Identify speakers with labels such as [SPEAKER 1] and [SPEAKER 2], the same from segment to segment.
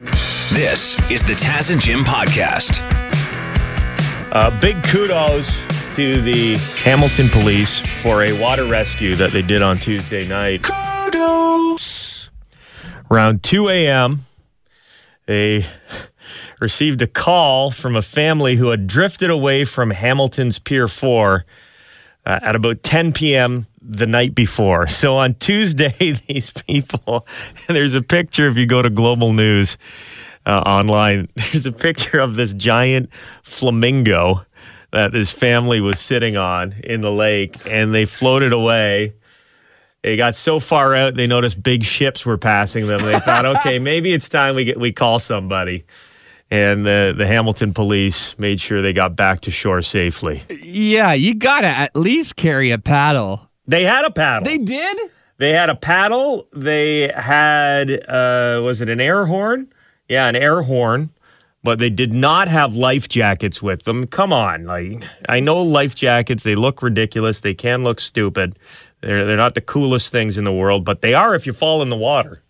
[SPEAKER 1] This is the Taz and Jim podcast.
[SPEAKER 2] Uh, big kudos to the Hamilton police for a water rescue that they did on Tuesday night. Kudos! Around 2 a.m., they received a call from a family who had drifted away from Hamilton's Pier 4 uh, at about 10 p.m. the night before. So on Tuesday, these people, there's a picture if you go to Global News uh, online, there's a picture of this giant flamingo that this family was sitting on in the lake, and they floated away. They got so far out, they noticed big ships were passing them. They thought, okay, maybe it's time we get we call somebody. And the the Hamilton police made sure they got back to shore safely.
[SPEAKER 3] Yeah, you gotta at least carry a paddle.
[SPEAKER 2] They had a paddle.
[SPEAKER 3] They did?
[SPEAKER 2] They had a paddle. They had uh, was it an air horn? Yeah, an air horn. But they did not have life jackets with them. Come on, like I know life jackets. They look ridiculous. They can look stupid. They're they're not the coolest things in the world, but they are if you fall in the water.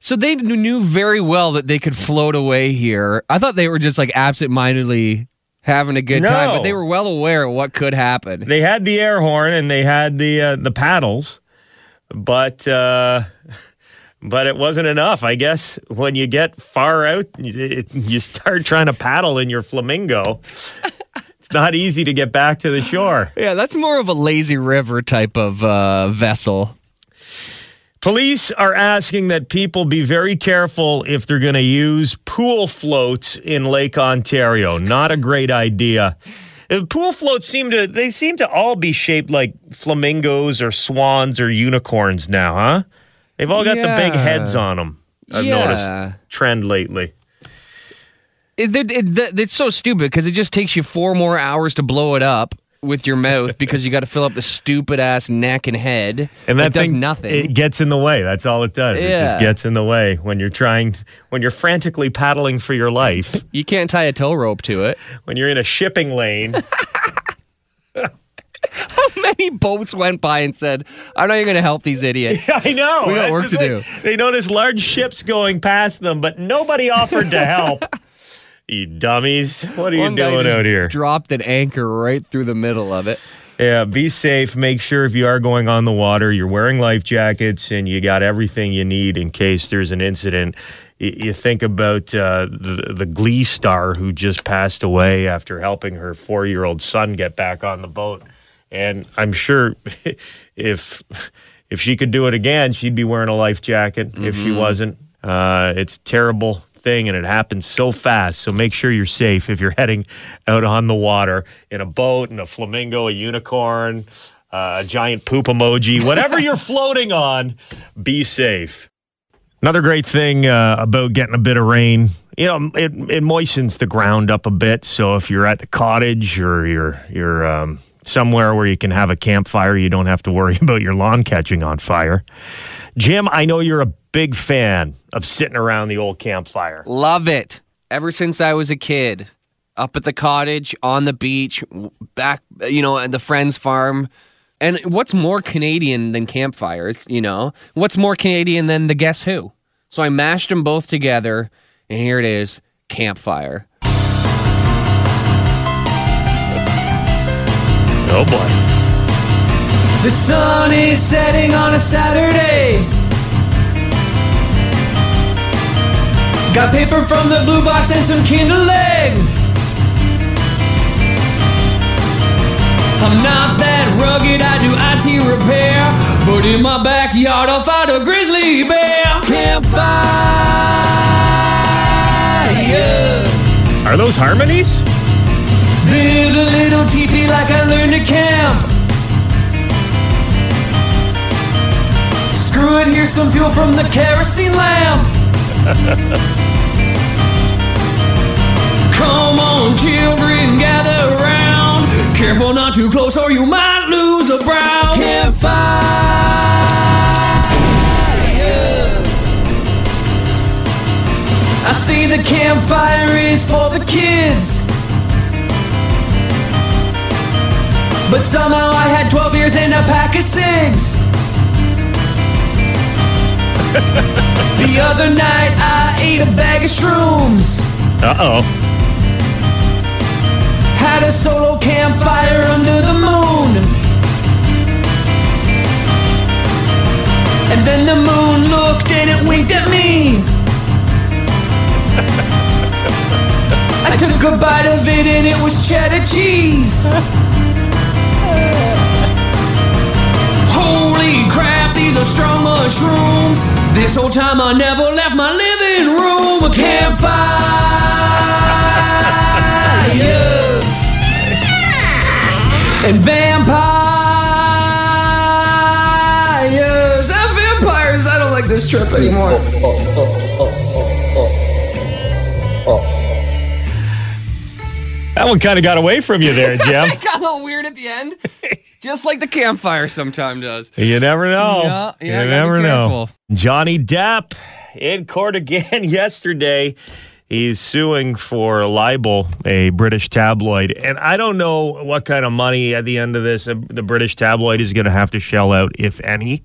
[SPEAKER 3] So they knew very well that they could float away here. I thought they were just like absent-mindedly having a good time, but they were well aware of what could happen.
[SPEAKER 2] They had the air horn and they had the uh, the paddles, but uh, but it wasn't enough. I guess when you get far out, you, you start trying to paddle in your flamingo. it's not easy to get back to the shore.
[SPEAKER 3] yeah, that's more of a lazy river type of uh, vessel.
[SPEAKER 2] Police are asking that people be very careful if they're going to use pool floats in Lake Ontario. Not a great idea. Uh, Pool floats seem to they seem to all be shaped like flamingos or swans or unicorns now, huh? They've all got the big heads on them. I've
[SPEAKER 3] Yeah.
[SPEAKER 2] noticed trend lately.
[SPEAKER 3] It, it, it- it's so stupid because it just takes you four more hours to blow it up with your mouth because you got to fill up the stupid ass neck and head.
[SPEAKER 2] And that
[SPEAKER 3] it does
[SPEAKER 2] thing,
[SPEAKER 3] nothing.
[SPEAKER 2] It gets in the way. That's all it does. It just gets in the way when you're trying, when you're frantically paddling for your life,
[SPEAKER 3] you can't tie a tow rope to it.
[SPEAKER 2] when you're in a shipping lane.
[SPEAKER 3] How many boats went by and said, "I'm not even going to help these idiots."
[SPEAKER 2] I know.
[SPEAKER 3] We got
[SPEAKER 2] That's
[SPEAKER 3] work to do.
[SPEAKER 2] They noticed large ships going past them, but nobody offered to help. You dummies. What are you
[SPEAKER 3] One guy
[SPEAKER 2] doing out here?
[SPEAKER 3] Dropped an anchor right through the middle of it.
[SPEAKER 2] Yeah, be safe. Make sure if you are going on the water, you're wearing life jackets and you got everything you need in case there's an incident. You think about uh, the, the Glee star who just passed away after helping her four year old son get back on the boat. And I'm sure if if she could do it again, she'd be wearing a life jacket. If she wasn't, uh, it's terrible thing and it happens so fast. So make sure you're safe if you're heading out on the water in a boat, in a flamingo, a unicorn, uh, a giant poop emoji, whatever you're floating on, be safe. Another great thing uh, about getting a bit of rain, you know, it, it moistens the ground up a bit. So if you're at the cottage or you're you're um, somewhere where you can have a campfire, you don't have to worry about your lawn catching on fire. Jim, I know you're a big fan of sitting around the old campfire.
[SPEAKER 3] Love it. Ever since I was a kid, up at the cottage, on the beach, back, you know, at the friend's farm. And what's more Canadian than campfires, you know? What's more Canadian than the Guess Who? So I mashed them both together, and here it is campfire.
[SPEAKER 2] Oh boy.
[SPEAKER 4] The sun is setting on a Saturday. Got paper from the blue box and some kindling. I'm not that rugged, I do IT repair. But in my backyard, I'll find a grizzly bear. Campfire.
[SPEAKER 2] Are those harmonies?
[SPEAKER 4] Build a little teepee like I learned to camp. Screw it, here's some fuel from the kerosene lamp. Come on, children, gather around. Careful not too close or you might lose a brow. Campfire. I see the campfire is for the kids. But somehow I had 12 beers and a pack of cigs. the other night I ate a bag of shrooms.
[SPEAKER 2] Uh oh.
[SPEAKER 4] Had a solo campfire under the moon. And then the moon looked and it winked at me. I took a bite of it and it was cheddar cheese. These are strong mushrooms. This whole time I never left my living room. A campfire. and vampires. Ah, vampires. I don't like this trip anymore.
[SPEAKER 2] That one kind of got away from you there, Jim.
[SPEAKER 3] It got a little weird at the end. Just like the campfire sometime does.
[SPEAKER 2] you never know.
[SPEAKER 3] Yeah, yeah,
[SPEAKER 2] you never know. Johnny Depp in court again yesterday. He's suing for libel, a British tabloid. And I don't know what kind of money at the end of this uh, the British tabloid is going to have to shell out, if any.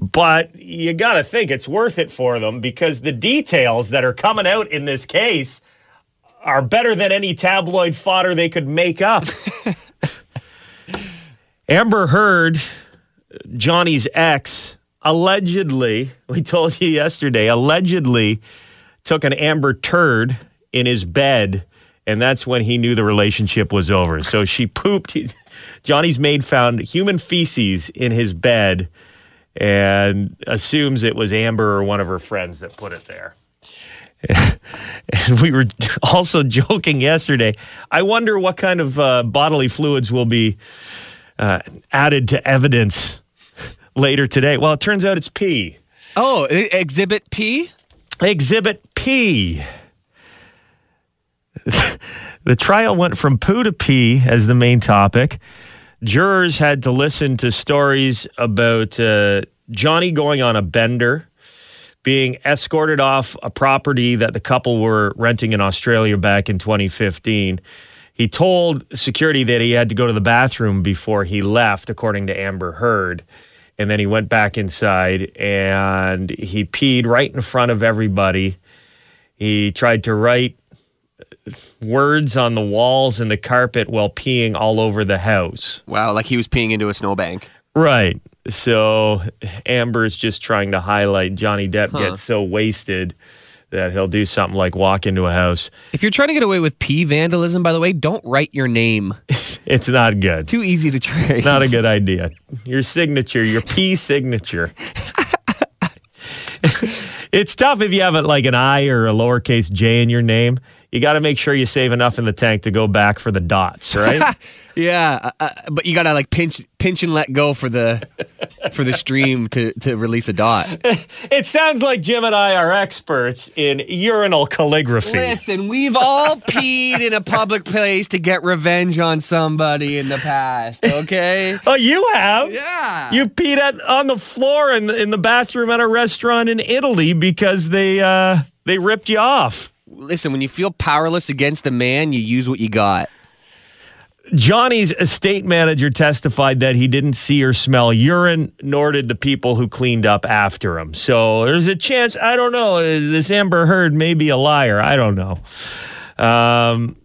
[SPEAKER 2] But you got to think it's worth it for them because the details that are coming out in this case are better than any tabloid fodder they could make up. Amber Heard, Johnny's ex, allegedly, we told you yesterday, allegedly took an amber turd in his bed, and that's when he knew the relationship was over. So she pooped. Johnny's maid found human feces in his bed and assumes it was Amber or one of her friends that put it there. And we were also joking yesterday. I wonder what kind of uh, bodily fluids will be uh, added to evidence later today. Well, it turns out it's pee.
[SPEAKER 3] Oh, Exhibit P?
[SPEAKER 2] Exhibit P. the trial went from poo to pee as the main topic. Jurors had to listen to stories about uh, Johnny going on a bender, being escorted off a property that the couple were renting in Australia back in 2015. He told security that he had to go to the bathroom before he left, according to Amber Heard. And then he went back inside and he peed right in front of everybody. He tried to write words on the walls and the carpet while peeing all over the house.
[SPEAKER 3] Wow, like he was peeing into a snowbank.
[SPEAKER 2] Right. So Amber's just trying to highlight Johnny Depp gets so wasted that he'll do something like walk into a house.
[SPEAKER 3] If you're trying to get away with pee vandalism, by the way, don't write your name.
[SPEAKER 2] It's not good.
[SPEAKER 3] Too easy to trace.
[SPEAKER 2] Not a good idea. Your signature, your P signature. it's tough if you have a, like an I or a lowercase j in your name. You got to make sure you save enough in the tank to go back for the dots, right?
[SPEAKER 3] Yeah, uh, uh, but you gotta like pinch, pinch and let go for the for the stream to to release a dot.
[SPEAKER 2] it sounds like Jim and I are experts in urinal calligraphy.
[SPEAKER 3] Listen, we've all peed in a public place to get revenge on somebody in the past. Okay.
[SPEAKER 2] Oh, you have?
[SPEAKER 3] Yeah.
[SPEAKER 2] You peed at, on the floor in the, in the bathroom at a restaurant in Italy because they uh, they ripped you off.
[SPEAKER 3] Listen, when you feel powerless against the man, you use what you got.
[SPEAKER 2] Johnny's estate manager testified that he didn't see or smell urine, nor did the people who cleaned up after him. So there's a chance, I don't know, this Amber Heard may be a liar. I don't know. Um,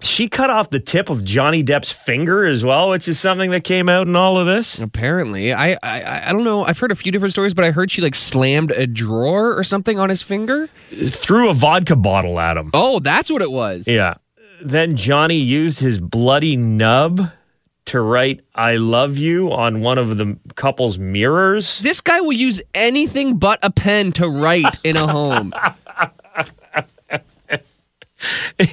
[SPEAKER 2] she cut off the tip of Johnny Depp's finger as well, which is something that came out in all of this.
[SPEAKER 3] Apparently, I, I I don't know. I've heard a few different stories, but I heard she like slammed a drawer or something on his finger.
[SPEAKER 2] Threw a vodka bottle at him.
[SPEAKER 3] Oh, that's what it was.
[SPEAKER 2] Yeah. Then Johnny used his bloody nub to write I love you on one of the couple's mirrors.
[SPEAKER 3] This guy will use anything but a pen to write in a home.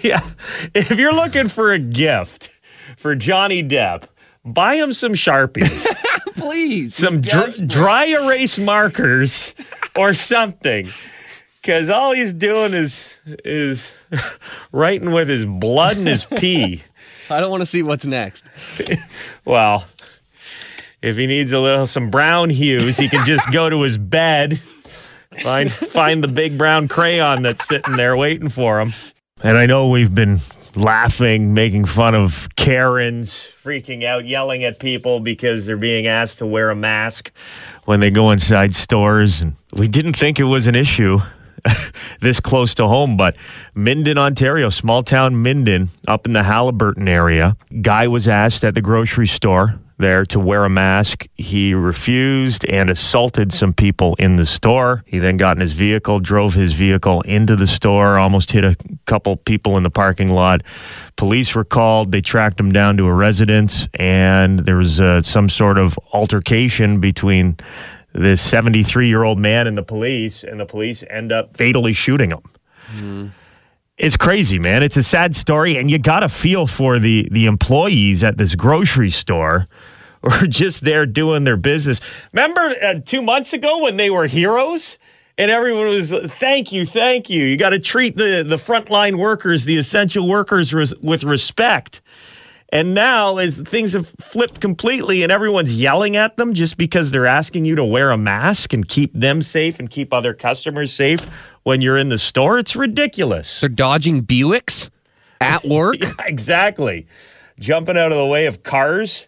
[SPEAKER 2] yeah. If you're looking for a gift for Johnny Depp, buy him some Sharpies,
[SPEAKER 3] Please.
[SPEAKER 2] some dr- dry erase markers or something. Cuz all he's doing is is writing with his blood and his pee.
[SPEAKER 3] I don't want to see what's next.
[SPEAKER 2] Well, if he needs a little some brown hues, he can just go to his bed, find find the big brown crayon that's sitting there waiting for him. And I know we've been laughing, making fun of Karens, freaking out, yelling at people because they're being asked to wear a mask when they go inside stores and we didn't think it was an issue this close to home, but Minden, Ontario, small town Minden, up in the Haliburton area. Guy was asked at the grocery store there to wear a mask. He refused and assaulted some people in the store. He then got in his vehicle, drove his vehicle into the store, almost hit a couple people in the parking lot. Police were called. They tracked him down to a residence, and there was uh, some sort of altercation between this 73 year old man and the police, and the police end up fatally shooting him. It's crazy, man. It's a sad story, and you got to feel for the the employees at this grocery store who are just there doing their business. Remember uh, two months ago when they were heroes? And everyone was, thank you, thank you. You got to treat the, the frontline workers, the essential workers, res- with respect. And now, as things have flipped completely, and everyone's yelling at them just because they're asking you to wear a mask and keep them safe and keep other customers safe when you're in the store, it's ridiculous.
[SPEAKER 3] They're dodging Buicks at work.
[SPEAKER 2] Yeah, exactly. Jumping out of the way of cars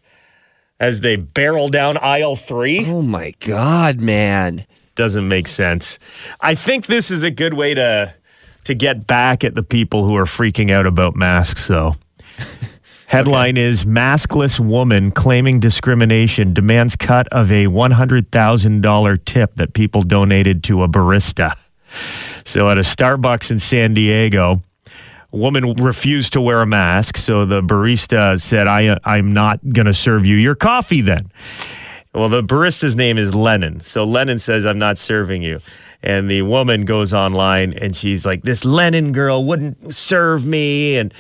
[SPEAKER 2] as they barrel down aisle three
[SPEAKER 3] oh my God, man.
[SPEAKER 2] doesn't make sense. I think this is a good way to to get back at the people who are freaking out about masks, though. Headline is Maskless Woman Claiming Discrimination Demands Cut of a $100,000 tip that people donated to a barista. So at a Starbucks in San Diego, woman refused to wear a mask. So the barista said, I, I'm not going to serve you your coffee then. Well, the barista's name is Lenin. So Lenin says, I'm not serving you. And the woman goes online and she's like, This Lenin girl wouldn't serve me. And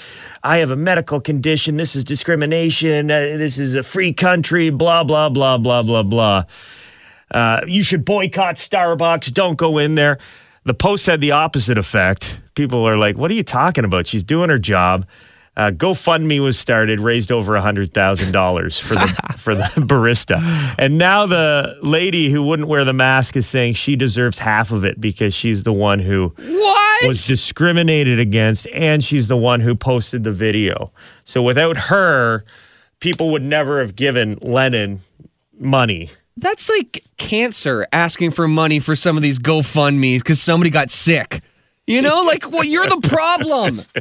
[SPEAKER 2] I have a medical condition. This is discrimination. Uh, this is a free country. Blah, blah, blah, blah, blah, blah. Uh, you should boycott Starbucks. Don't go in there. The post had the opposite effect. People are like, "What are you talking about? She's doing her job." Uh, GoFundMe was started, raised over hundred thousand dollars for the for the barista, and now the lady who wouldn't wear the mask is saying she deserves half of it because she's the one who
[SPEAKER 3] What?
[SPEAKER 2] was discriminated against, and she's the one who posted the video. So without her, people would never have given Lenin money.
[SPEAKER 3] That's like cancer asking for money for some of these GoFundMe's because somebody got sick. You know, like, well, you're the problem.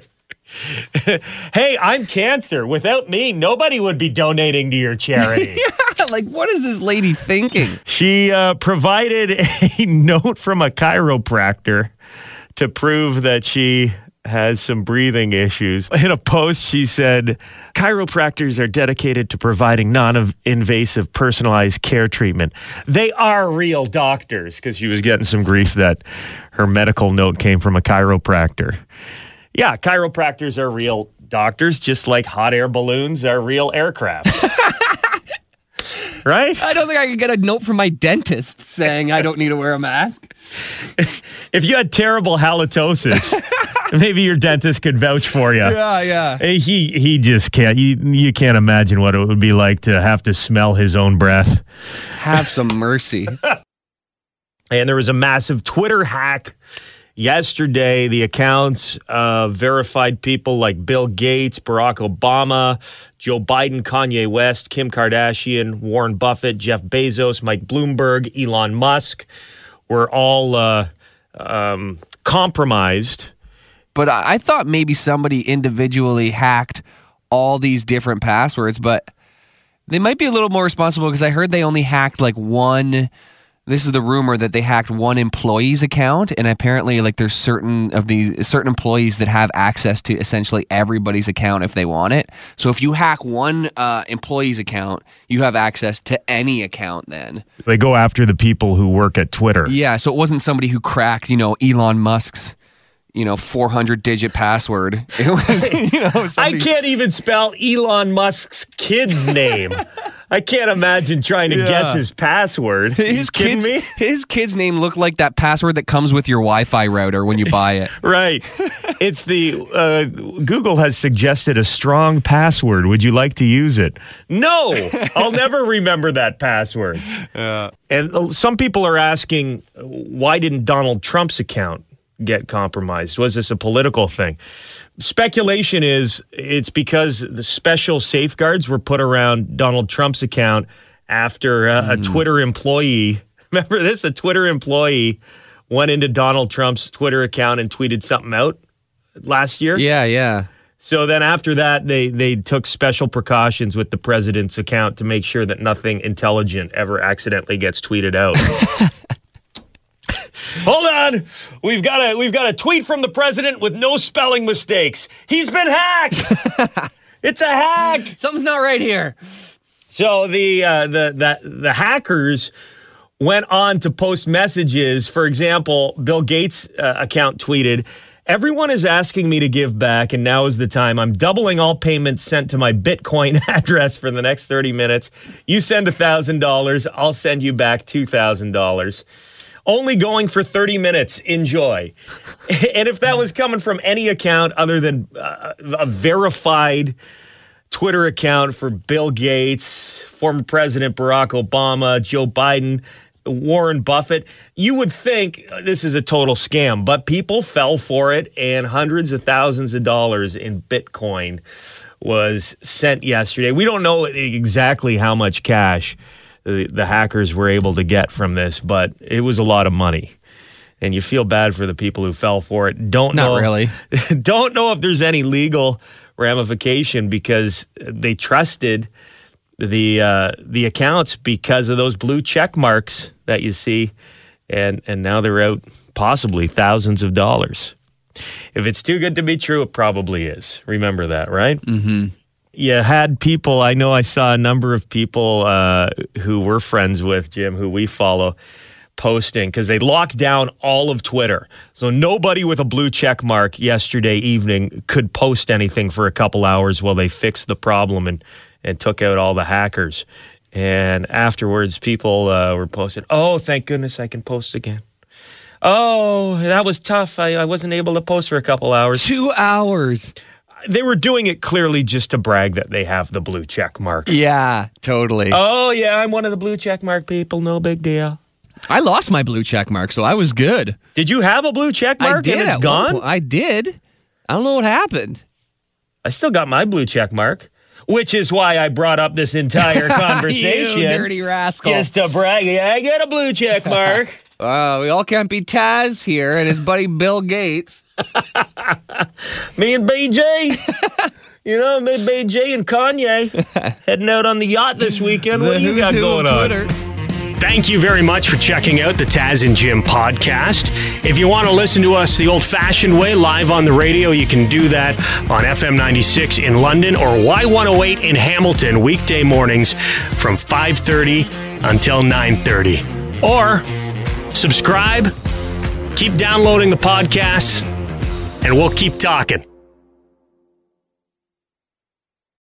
[SPEAKER 2] Hey, I'm cancer. Without me, nobody would be donating to your charity.
[SPEAKER 3] yeah, like, what is this lady thinking?
[SPEAKER 2] She uh, provided a note from a chiropractor to prove that she has some breathing issues. In a post, she said, Chiropractors are dedicated to providing non invasive personalized care treatment. They are real doctors, because she was getting some grief that her medical note came from a chiropractor. Yeah, chiropractors are real doctors, just like hot air balloons are real aircraft. right?
[SPEAKER 3] I don't think I could get a note from my dentist saying I don't need to wear a mask.
[SPEAKER 2] If you had terrible halitosis, maybe your dentist could vouch for you.
[SPEAKER 3] Yeah, yeah.
[SPEAKER 2] Eh, he he just can't. You you can't imagine what it would be like to have to smell his own breath.
[SPEAKER 3] Have some mercy.
[SPEAKER 2] And there was a massive Twitter hack yesterday. The accounts of verified people like Bill Gates, Barack Obama, Joe Biden, Kanye West, Kim Kardashian, Warren Buffett, Jeff Bezos, Mike Bloomberg, Elon Musk were all uh, um, compromised.
[SPEAKER 3] But I, I thought maybe somebody individually hacked all these different passwords, but they might be a little more responsible because I heard they only hacked like one. This is the rumor that they hacked one employee's account, and apparently, like there's certain of these certain employees that have access to essentially everybody's account if they want it. So if you hack one uh, employee's account, you have access to any account. Then
[SPEAKER 2] They go after the people who work at Twitter.
[SPEAKER 3] yeah, so it wasn't somebody who cracked, you know, Elon Musk's, you know, 400 digit password. It was, you know,
[SPEAKER 2] I can't even spell Elon Musk's kid's name. I can't imagine trying to
[SPEAKER 3] Yeah.
[SPEAKER 2] guess his password.
[SPEAKER 3] his kid's,
[SPEAKER 2] me?
[SPEAKER 3] his kid's name looked like that password that comes with your Wi-Fi router when you buy it.
[SPEAKER 2] Right. It's the uh, Google has suggested a strong password. Would you like to use it? No, I'll never remember that password. And uh, some people are asking, why didn't Donald Trump's account get compromised? Was this a political thing? Speculation is it's because the special safeguards were put around Donald Trump's account after uh, a Twitter employee. Remember this? A Twitter employee went into Donald Trump's Twitter account and tweeted something out last year.
[SPEAKER 3] Yeah, yeah.
[SPEAKER 2] So then after that, they they took special precautions with the president's account to make sure that nothing intelligent ever accidentally gets tweeted out. Hold on, we've got a we've got a tweet from the president with no spelling mistakes. He's been hacked. it's a hack.
[SPEAKER 3] Something's not right here.
[SPEAKER 2] So the uh, the the the hackers went on to post messages. For example, Bill Gates' uh, account tweeted. Everyone is asking me to give back, and now is the time. I'm doubling all payments sent to my Bitcoin address for the next 30 minutes. You send $1,000, I'll send you back $2,000. Only going for 30 minutes. Enjoy. and if that was coming from any account other than uh, a verified Twitter account for Bill Gates, former President Barack Obama, Joe Biden, Warren Buffett, you would think this is a total scam, but people fell for it, and hundreds of thousands of dollars in Bitcoin was sent yesterday. We don't know exactly how much cash the, the hackers were able to get from this, but it was a lot of money. And you feel bad for the people who fell for it. Don't
[SPEAKER 3] Not
[SPEAKER 2] know,
[SPEAKER 3] really.
[SPEAKER 2] don't know if there's any legal ramification because they trusted the uh, the accounts because of those blue check marks that you see, and and now they're out possibly thousands of dollars. If it's too good to be true, it probably is. Remember that, right? Mm-hmm. You had people. I know I saw a number of people uh, who we're friends with Jim, who we follow, posting because they locked down all of Twitter. So nobody with a blue check mark yesterday evening could post anything for a couple hours while they fixed the problem and and took out all the hackers. And afterwards, people uh, were posting, "Oh, thank goodness I can post again." Oh, that was tough. I, I wasn't able to post for a couple hours.
[SPEAKER 3] Two hours.
[SPEAKER 2] They were doing it clearly just to brag that they have the blue check mark.
[SPEAKER 3] Yeah, totally.
[SPEAKER 2] Oh yeah, I'm one of the blue check mark people. No big deal.
[SPEAKER 3] I lost my blue check mark, so I was good.
[SPEAKER 2] Did you have a blue check mark
[SPEAKER 3] did.
[SPEAKER 2] and it's gone?
[SPEAKER 3] point. I did. I don't know what happened.
[SPEAKER 2] I still got my blue check mark, which is why I brought up this entire conversation.
[SPEAKER 3] you dirty rascal.
[SPEAKER 2] Just to brag. Yeah, I got a blue check mark.
[SPEAKER 3] Uh, we all can't be Taz here and his buddy Bill Gates.
[SPEAKER 2] Me and BJ. you know, me, BJ and Kanye heading out on the yacht this weekend. What do you got going on? Thank you very much for checking out the Taz and Jim podcast. If you want to listen to us the old fashioned way, live on the radio, you can do that on FM 96 in London or Y108 in Hamilton, weekday mornings from 5.30 until 9.30. Or subscribe, keep downloading the podcasts, and we'll keep talking.